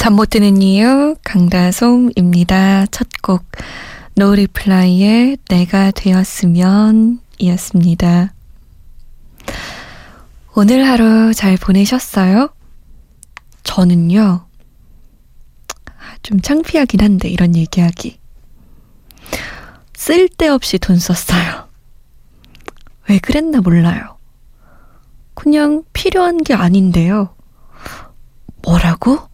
잠 못 드는 이유 강다솜입니다. 첫 곡 노리플라이의 내가 되었으면 이었습니다. 오늘 하루 잘 보내셨어요? 저는요, 좀 창피하긴 한데, 이런 얘기하기. 쓸데없이 돈 썼어요. 왜 그랬나 몰라요. 그냥 필요한 게 아닌데요. 뭐라고?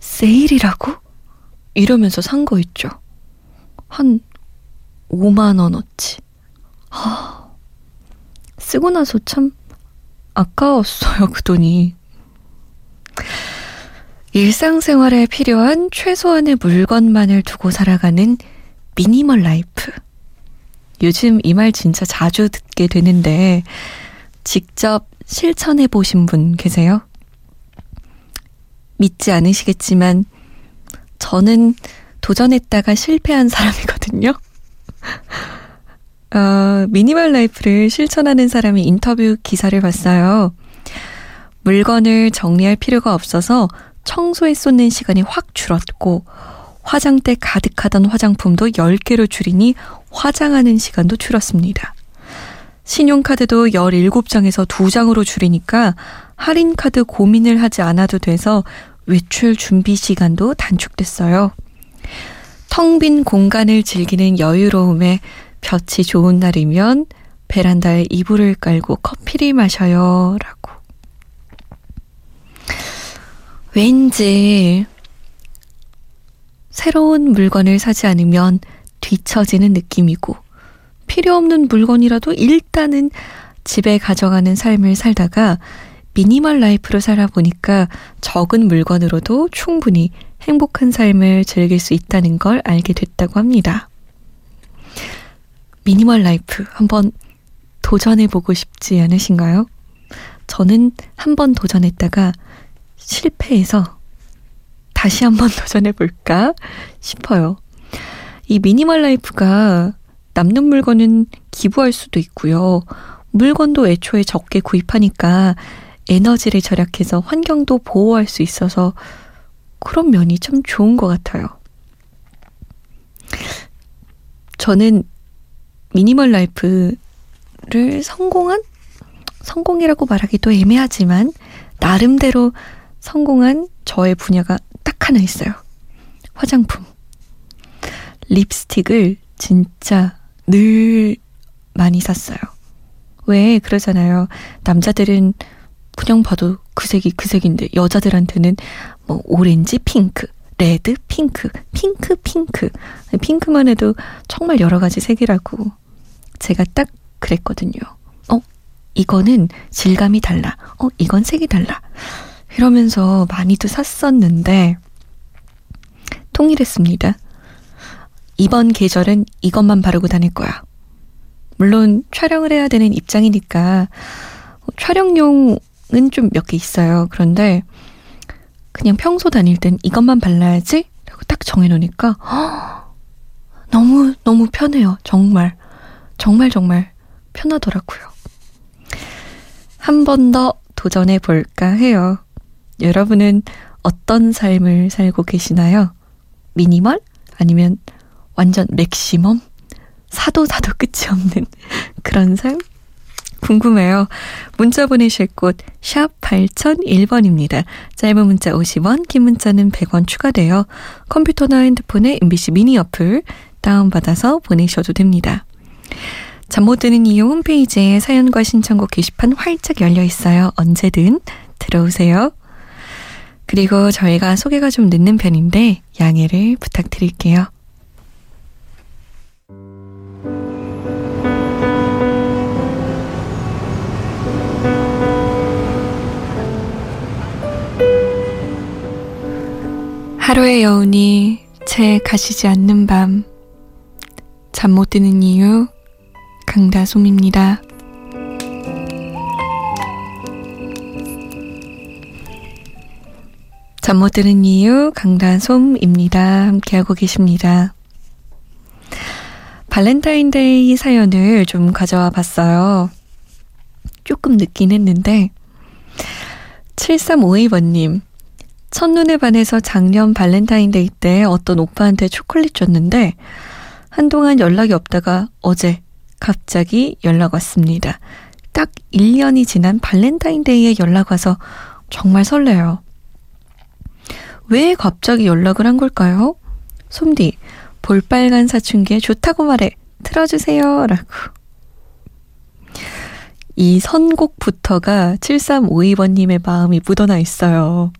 세일이라고? 이러면서 산 거 있죠. 한 5만원어치. 하, 쓰고 나서 참 아까웠어요, 그 돈이. 일상생활에 필요한 최소한의 물건만을 두고 살아가는 미니멀 라이프. 요즘 이 말 진짜 자주 듣게 되는데, 직접 실천해 보신 분 계세요? 믿지 않으시겠지만 저는 도전했다가 실패한 사람이거든요. 어, 미니멀 라이프를 실천하는 사람의 인터뷰 기사를 봤어요. 물건을 정리할 필요가 없어서 청소에 쏟는 시간이 확 줄었고 화장대 가득하던 화장품도 10개로 줄이니 화장하는 시간도 줄었습니다. 신용카드도 17장에서 2장으로 줄이니까 할인카드 고민을 하지 않아도 돼서 외출 준비 시간도 단축됐어요. 텅 빈 공간을 즐기는 여유로움에 볕이 좋은 날이면 베란다에 이불을 깔고 커피를 마셔요. 라고. 왠지 새로운 물건을 사지 않으면 뒤처지는 느낌이고 필요 없는 물건이라도 일단은 집에 가져가는 삶을 살다가 minimal life로 살아보니까 적은 물건으로도 충분히 행복한 삶을 즐길 수 있다는 걸 알게 됐다고 합니다. minimal life 한번 도전해보고 싶지 않으신가요? 저는 한번 도전했다가 실패해서 다시 한번 도전해볼까 싶어요. 이 minimal life가 남는 물건은 기부할 수도 있고요. 물건도 애초에 적게 구입하니까 에너지를 절약해서 환경도 보호할 수 있어서 그런 면이 참 좋은 것 같아요. 저는 minimal life를 성공한? 성공이라고 말하기도 애매하지만, 나름대로 성공한 저의 분야가 딱 하나 있어요. 화장품. 립스틱을 진짜 늘 많이 샀어요. 왜 그러잖아요. 남자들은 그냥 봐도 그 색이 그 색인데 여자들한테는 뭐 오렌지, 핑크, red, 핑크, 핑크, 핑크. 핑크만 해도 정말 여러 가지 색이라고 제가 딱 그랬거든요. 어, 이거는 질감이 달라. 어, 이건 색이 달라. 이러면서 많이도 샀었는데 통일했습니다. 이번 계절은 이것만 바르고 다닐 거야. 물론 촬영을 해야 되는 입장이니까 촬영용 은 좀 몇 개 있어요. 그런데 그냥 평소 다닐 땐 이것만 발라야지? 라고 딱 정해놓으니까 허, 너무 너무 편해요. 정말 정말 정말 편하더라고요. 한 번 더 도전해 볼까 해요. 여러분은 어떤 삶을 살고 계시나요? 미니멀? 아니면 완전 맥시멈? 사도 사도 끝이 없는 그런 삶? 궁금해요. 문자 보내실 곳 샵 8001번입니다. 짧은 문자 50원, 긴 문자는 100원 추가되어 컴퓨터나 핸드폰에 MBC 미니 어플 다운받아서 보내셔도 됩니다. 잠 못 드는 이유 홈페이지에 사연과 신청곡 게시판 활짝 열려 있어요. 언제든 들어오세요. 그리고 저희가 소개가 좀 늦는 편인데 양해를 부탁드릴게요. 하루의 여운이 채 가시지 않는 밤. 잠 못 드는 이유, 강다솜입니다. 잠 못 드는 이유, 강다솜입니다. 함께하고 계십니다. 발렌타인데이 사연을 좀 가져와 봤어요. 조금 늦긴 했는데, 7352번님, 첫눈에 반해서 작년 발렌타인데이 때 어떤 오빠한테 초콜릿 줬는데 한동안 연락이 없다가 어제 갑자기 연락 왔습니다. 딱 1년이 지난 발렌타인데이에 연락 와서 정말 설레요. 왜 갑자기 연락을 한 걸까요? 솜디, 볼빨간 사춘기에 좋다고 말해. 틀어주세요. 라고. 이 선곡부터가 7352번님의 마음이 묻어나 있어요.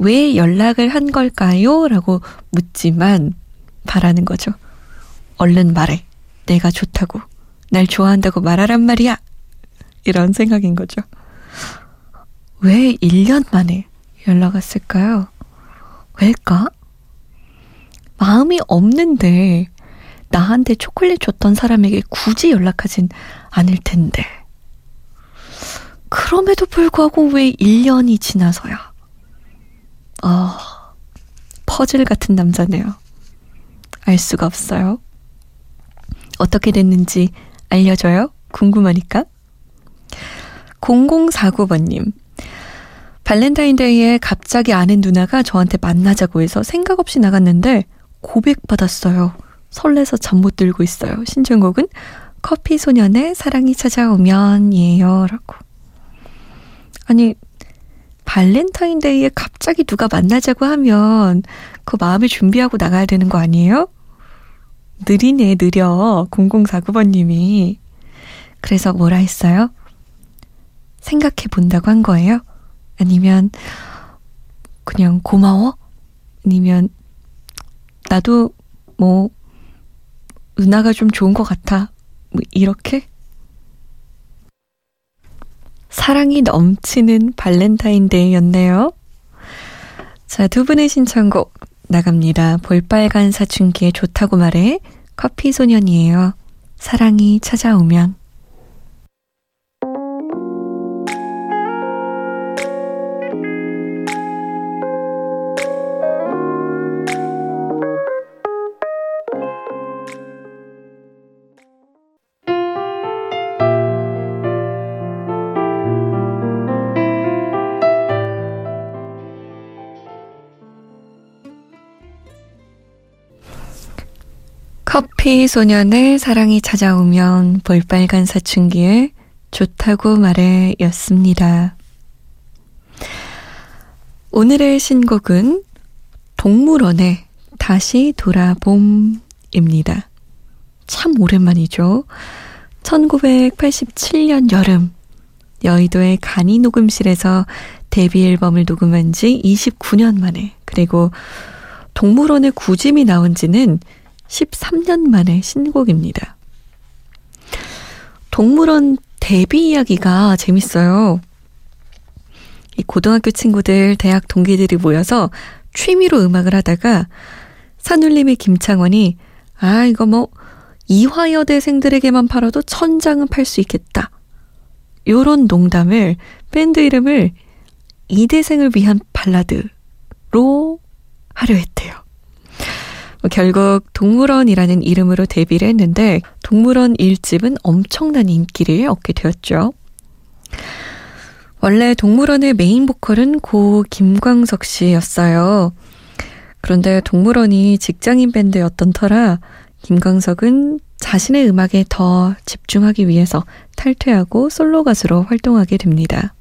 왜 연락을 한 걸까요? 라고 묻지만 바라는 거죠. 얼른 말해. 내가 좋다고. 날 좋아한다고 말하란 말이야. 이런 생각인 거죠. 왜 1년 만에 연락 왔을까요? 왜일까? 마음이 없는데 나한테 초콜릿 줬던 사람에게 굳이 연락하진 않을 텐데. 그럼에도 불구하고 왜 1년이 지나서야 아, 퍼즐 같은 남자네요. 알 수가 없어요. 어떻게 됐는지 알려줘요? 궁금하니까. 0049번님. 발렌타인데이에 갑자기 아는 누나가 저한테 만나자고 해서 생각 없이 나갔는데 고백받았어요. 설레서 잠 못 들고 있어요. 신청곡은 커피 소년의 사랑이 찾아오면이에요. 라고. 아니, 발렌타인데이에 갑자기 누가 만나자고 하면 그 마음을 준비하고 나가야 되는 거 아니에요? 느리네, 느려. 0049번님이. 그래서 뭐라 했어요? 생각해 본다고 한 거예요? 아니면, 그냥 고마워? 아니면, 나도 뭐, 누나가 좀 좋은 것 같아. 뭐, 이렇게? 사랑이 넘치는 발렌타인데이였네요. 자, 두 분의 신청곡 나갑니다. 볼빨간 사춘기에 좋다고 말해 커피 소년이에요. 사랑이 찾아오면 커피 소년의 사랑이 찾아오면 볼빨간 사춘기에 좋다고 말해 였습니다. 오늘의 신곡은 동물원의 다시 돌아봄입니다. 참 오랜만이죠. 1987년 여름 여의도의 간이 녹음실에서 데뷔 앨범을 녹음한 지 29년 만에 그리고 동물원의 구짐이 나온 지는 13년 만의 신곡입니다. 동물원 데뷔 이야기가 재밌어요. 이 고등학교 친구들, 대학 동기들이 모여서 취미로 음악을 하다가 산울림의 김창원이 아 이거 뭐 이화여대생들에게만 팔아도 천 장은 팔 수 있겠다. 요런 농담을 밴드 이름을 이대생을 위한 발라드로 하려 했대요. 뭐 결국 동물원이라는 이름으로 데뷔를 했는데 동물원 1집은 엄청난 인기를 얻게 되었죠. 원래 동물원의 메인 보컬은 고 김광석 씨였어요. 그런데 동물원이 직장인 밴드였던 터라 김광석은 자신의 음악에 더 집중하기 위해서 탈퇴하고 솔로 가수로 활동하게 됩니다.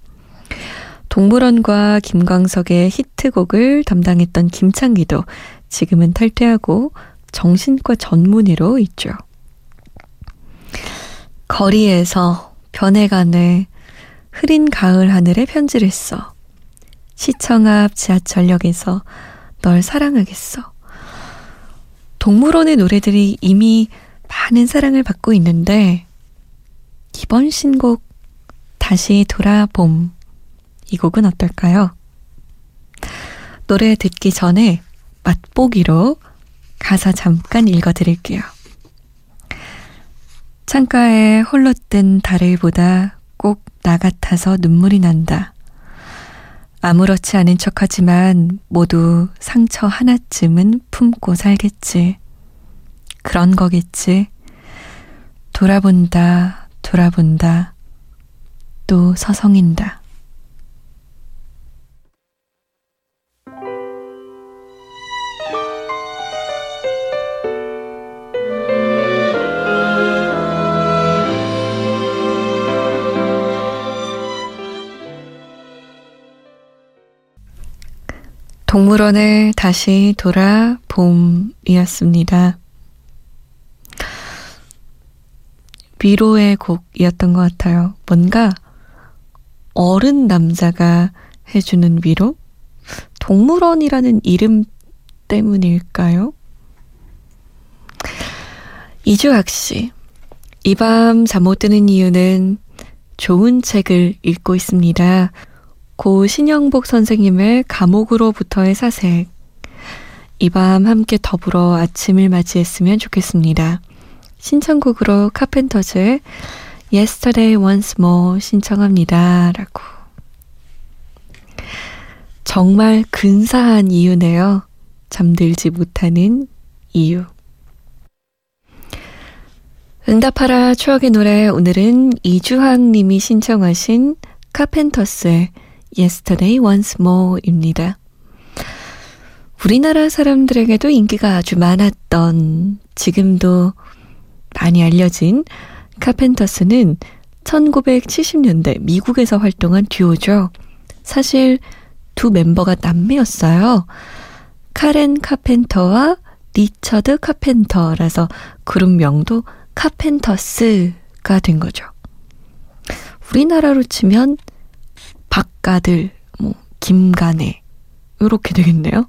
동물원과 김광석의 히트곡을 담당했던 김창기도 지금은 탈퇴하고 정신과 전문의로 있죠. 거리에서 변해가네 흐린 가을 하늘에 편지를 써. 시청 앞 지하철역에서 널 사랑하겠어. 동물원의 노래들이 이미 많은 사랑을 받고 있는데 이번 신곡 다시 돌아봄 이 곡은 어떨까요? 노래 듣기 전에 맛보기로 가사 잠깐 읽어드릴게요. 창가에 홀로 뜬 달을 보다 꼭 나 같아서 눈물이 난다. 아무렇지 않은 척 하지만 모두 상처 하나쯤은 품고 살겠지. 그런 거겠지. 돌아본다, 돌아본다. 또 서성인다. 동물원에 다시 돌아 봄이었습니다. 위로의 곡이었던 것 같아요. 뭔가 어른 남자가 해주는 위로? 동물원이라는 이름 때문일까요? 이주학 씨, 이 밤 잠 못 드는 이유는 좋은 책을 읽고 있습니다. 고 신영복 선생님의 감옥으로부터의 사색. 이 밤 함께 더불어 아침을 맞이했으면 좋겠습니다. 신청곡으로 카펜터즈의 Yesterday Once More 신청합니다. 라고. 정말 근사한 이유네요. 잠들지 못하는 이유. 응답하라 추억의 노래 오늘은 이주학 님이 신청하신 카펜터스의 Yesterday Once More입니다. 우리나라 사람들에게도 인기가 아주 많았던 지금도 많이 알려진 카펜터스는 1970년대 미국에서 활동한 듀오죠. 사실 두 멤버가 남매였어요. 카렌 카펜터와 리처드 카펜터라서 그룹 명도 카펜터스가 된 거죠. 우리나라로 치면 박가들, 뭐, 김가네. 요렇게 되겠네요.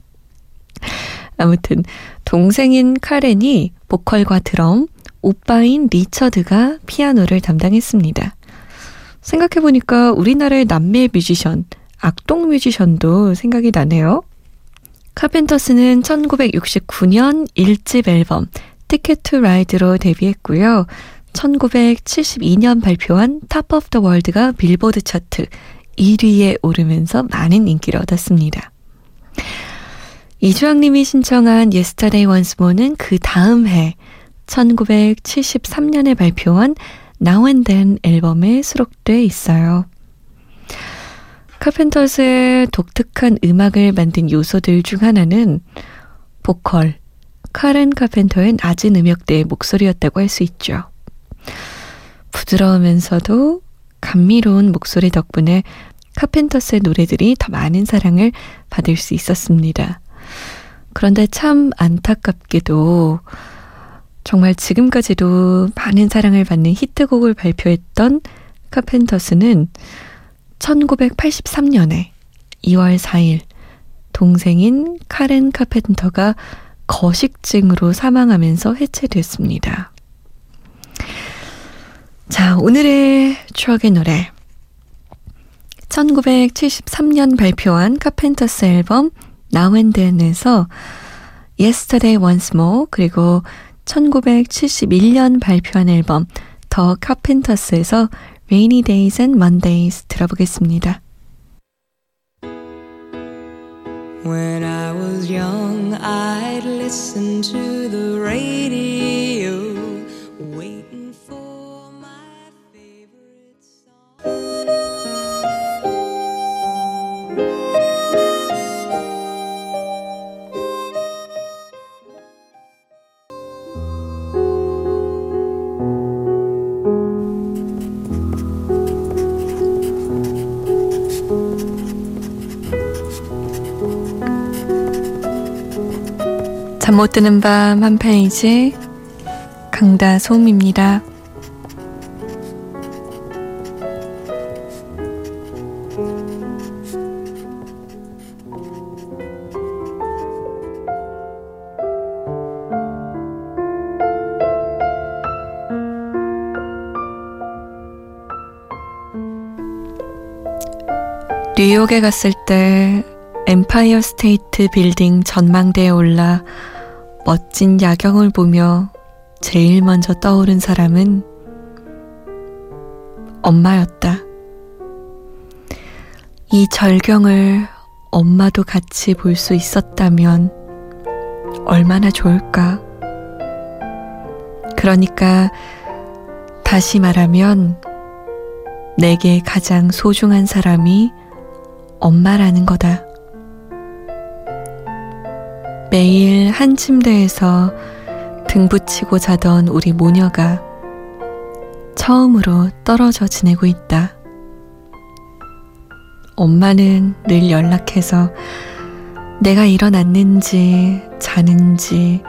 아무튼, 동생인 카렌이 보컬과 드럼, 오빠인 리처드가 피아노를 담당했습니다. 생각해보니까 우리나라의 남매 뮤지션, 악동 뮤지션도 생각이 나네요. 카펜터스는 1969년 1집 앨범 Ticket to Ride로 데뷔했고요. 1972년 발표한 Top of the World가 빌보드 차트 1위에 오르면서 많은 인기를 얻었습니다. 이주학님이 신청한 Yesterday Once More는 그 다음 해 1973년에 발표한 Now and Then 앨범에 수록돼 있어요. 카펜터스의 독특한 음악을 만든 요소들 중 하나는 보컬, 카렌 카펜터의 낮은 음역대의 목소리였다고 할 수 있죠. 부드러우면서도 감미로운 목소리 덕분에 카펜터스의 노래들이 더 많은 사랑을 받을 수 있었습니다. 그런데 참 안타깝게도 정말 지금까지도 많은 사랑을 받는 히트곡을 발표했던 카펜터스는 1983년에 2월 4일 동생인 카렌 카펜터가 거식증으로 사망하면서 해체됐습니다. 자, 오늘의 추억의 노래. 1973년 발표한 카펜터스 앨범 Now and Then에서 Yesterday Once More 그리고 1971년 발표한 앨범 더 카펜터스에서 Rainy Days and Mondays 들어보겠습니다. When I was young, I'd listen to the radio. 잠 못 드는 밤 한 페이지 강다솜입니다. 뉴욕에 갔을 때 엠파이어 스테이트 빌딩 전망대에 올라 멋진 야경을 보며 제일 먼저 떠오른 사람은 엄마였다. 이 절경을 엄마도 같이 볼 수 있었다면 얼마나 좋을까. 그러니까 다시 말하면 내게 가장 소중한 사람이 엄마라는 거다. 매일 한 침대에서 등 붙이고 자던 우리 모녀가 처음으로 떨어져 지내고 있다. 엄마는 늘 연락해서 내가 일어났는지, 자는지,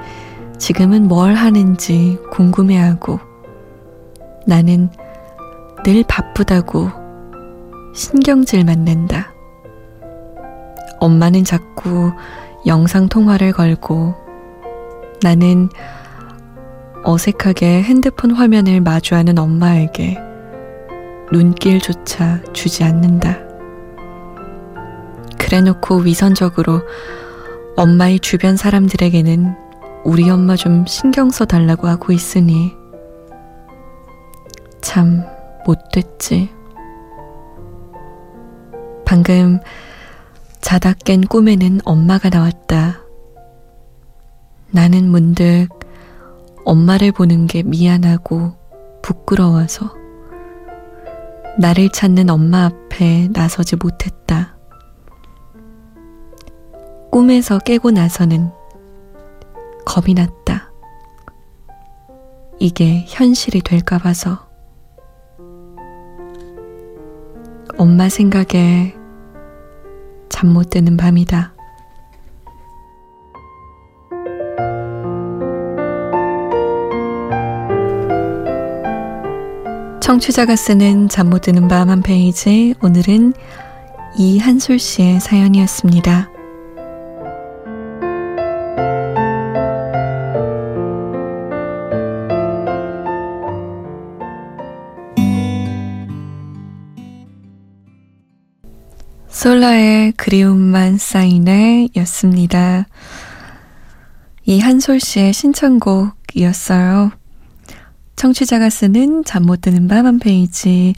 지금은 뭘 하는지 궁금해하고 나는 늘 바쁘다고 신경질 만 낸다. 엄마는 자꾸 영상 통화를 걸고 나는 어색하게 핸드폰 화면을 마주하는 엄마에게 눈길조차 주지 않는다. 그래 놓고 위선적으로 엄마의 주변 사람들에게는 우리 엄마 좀 신경 써 달라고 하고 있으니 참 못됐지. 방금 자다 깬 꿈에는 엄마가 나왔다. 나는 문득 엄마를 보는 게 미안하고 부끄러워서 나를 찾는 엄마 앞에 나서지 못했다. 꿈에서 깨고 나서는 겁이 났다. 이게 현실이 될까 봐서. 엄마 생각에 잠 못 드는 밤이다. 청취자가 쓰는 잠 못 드는 밤 한 페이지 오늘은 이한솔 씨의 사연이었습니다. 그리움만 쌓이네 였습니다. 이한솔 씨의 신청곡이었어요. 청취자가 쓰는 잠 못 드는 밤 한 페이지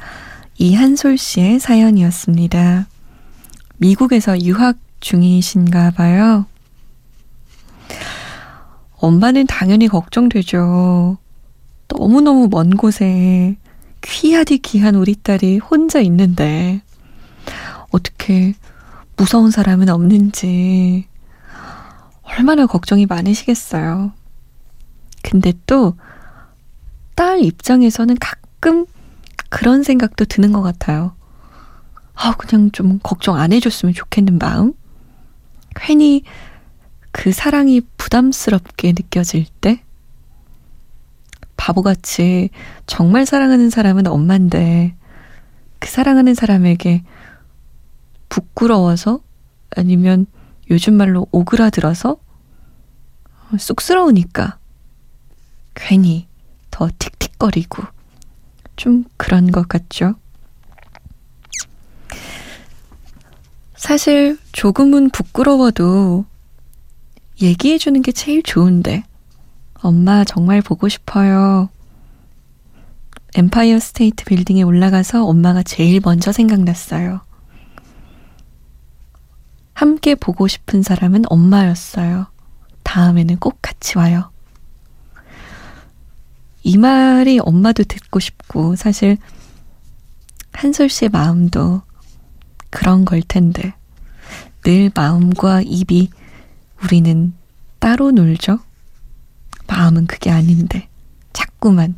이한솔 씨의 사연이었습니다. 미국에서 유학 중이신가 봐요. 엄마는 당연히 걱정되죠. 너무너무 먼 곳에 귀하디 귀한 우리 딸이 혼자 있는데 어떻게 무서운 사람은 없는지 얼마나 걱정이 많으시겠어요. 근데 또 딸 입장에서는 가끔 그런 생각도 드는 것 같아요. 아, 그냥 좀 걱정 안 해줬으면 좋겠는 마음? 괜히 그 사랑이 부담스럽게 느껴질 때? 바보같이 정말 사랑하는 사람은 엄마인데 그 사랑하는 사람에게 부끄러워서 아니면 요즘 말로 오그라들어서 쑥스러우니까 괜히 더 틱틱거리고 좀 그런 것 같죠? 사실 조금은 부끄러워도 얘기해주는 게 제일 좋은데 엄마 정말 보고 싶어요. 엠파이어 스테이트 빌딩에 올라가서 엄마가 제일 먼저 생각났어요. 함께 보고 싶은 사람은 엄마였어요. 다음에는 꼭 같이 와요. 이 말이 엄마도 듣고 싶고, 사실, 한솔 씨의 마음도 그런 걸 텐데, 늘 마음과 입이 우리는 따로 놀죠? 마음은 그게 아닌데, 자꾸만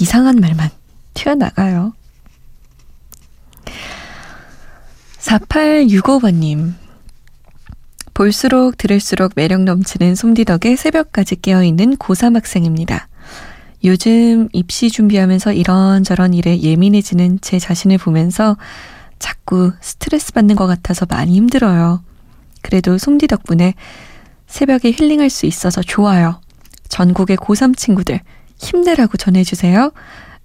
이상한 말만 튀어나가요. 4865번님. 볼수록 들을수록 매력 넘치는 솜디덕에 새벽까지 깨어있는 고3 학생입니다. 요즘 입시 준비하면서 이런저런 일에 예민해지는 제 자신을 보면서 자꾸 스트레스 받는 것 같아서 많이 힘들어요. 그래도 솜디 덕분에 새벽에 힐링할 수 있어서 좋아요. 전국의 고3 친구들 힘내라고 전해주세요.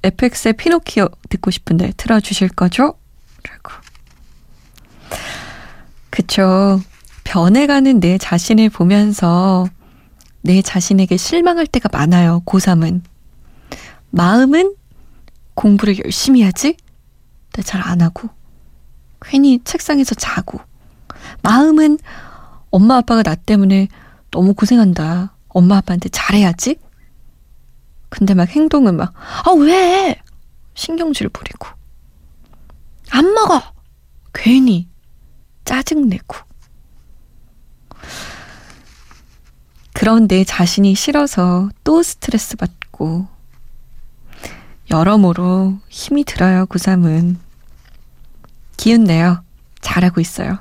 FX의 피노키오 듣고 싶은데 틀어주실 거죠? 라고. 그쵸. 변해가는 내 자신을 보면서 내 자신에게 실망할 때가 많아요, 고3은. 마음은 공부를 열심히 하지? 근데 잘 안 하고. 괜히 책상에서 자고. 마음은 엄마 아빠가 나 때문에 너무 고생한다. 엄마 아빠한테 잘해야지? 근데 막 행동은 막, 아, 왜? 신경질 부리고. 안 먹어! 괜히 짜증내고. 그런 내 자신이 싫어서 또 스트레스 받고. 여러모로 힘이 들어요, 고3은. 기운 내요. 잘하고 있어요.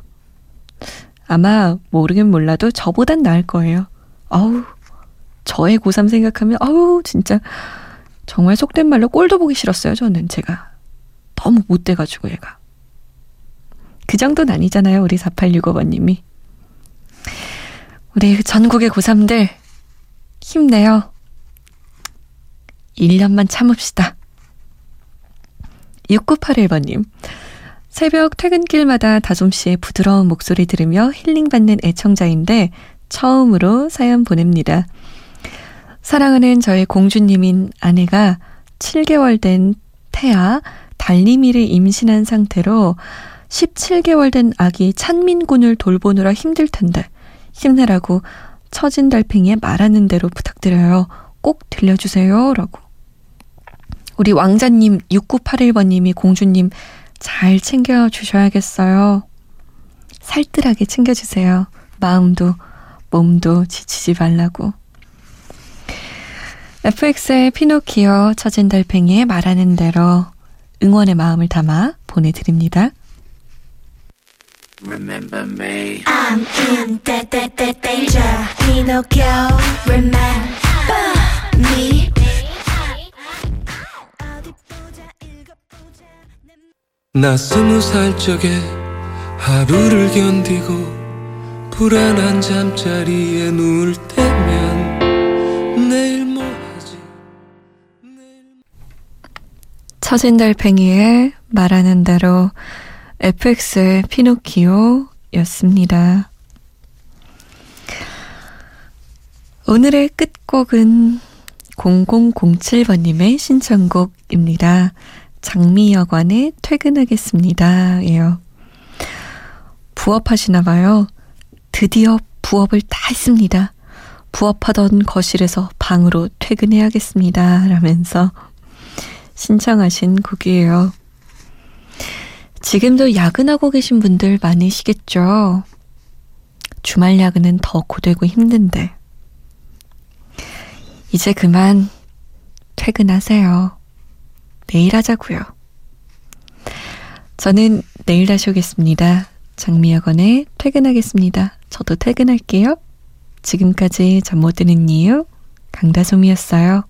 아마 모르긴 몰라도 저보단 나을 거예요. 아우, 저의 고3 생각하면, 아우, 진짜, 정말 속된 말로 꼴도 보기 싫었어요, 저는 제가. 너무 못돼가지고, 얘가. 그 정도는 아니잖아요, 우리 4865번님이. 우리 전국의 고3들, 힘내요. 1년만 참읍시다. 6981번님. 새벽 퇴근길마다 다솜씨의 부드러운 목소리 들으며 힐링받는 애청자인데 처음으로 사연 보냅니다. 사랑하는 저의 공주님인 아내가 7개월 된 태아 달림이를 임신한 상태로 17개월 된 아기 찬민군을 돌보느라 힘들 텐데 힘내라고 처진 달팽이에 말하는 대로 부탁드려요. 꼭 들려주세요. 라고. 우리 왕자님 6981번님이 공주님 잘 챙겨주셔야겠어요. 살뜰하게 챙겨주세요. 마음도, 몸도 지치지 말라고. FX의 피노키오 처진 달팽이의 말하는 대로 응원의 마음을 담아 보내드립니다. Remember me. I'm in that that that danger. Pinocchio. Remember me. 나 스무 살 적에 하루를 견디고 불안한 잠자리에 누울 때면 내일 뭐 하지 처진 달팽이의 말하는 대로 FX의 피노키오였습니다. 오늘의 끝곡은 0007번님의 신청곡입니다. 장미여관에 퇴근하겠습니다. 예요. 부업하시나 봐요. 드디어 부업을 다 했습니다. 부업하던 거실에서 방으로 퇴근해야겠습니다. 라면서 신청하신 곡이에요. 지금도 야근하고 계신 분들 많으시겠죠? 주말 야근은 더 고되고 힘든데. 이제 그만 퇴근하세요. 내일 하자고요. 저는 내일 다시 오겠습니다. 장미여건에 퇴근하겠습니다. 저도 퇴근할게요. 지금까지 잠 못 드는 이유 강다솜이었어요.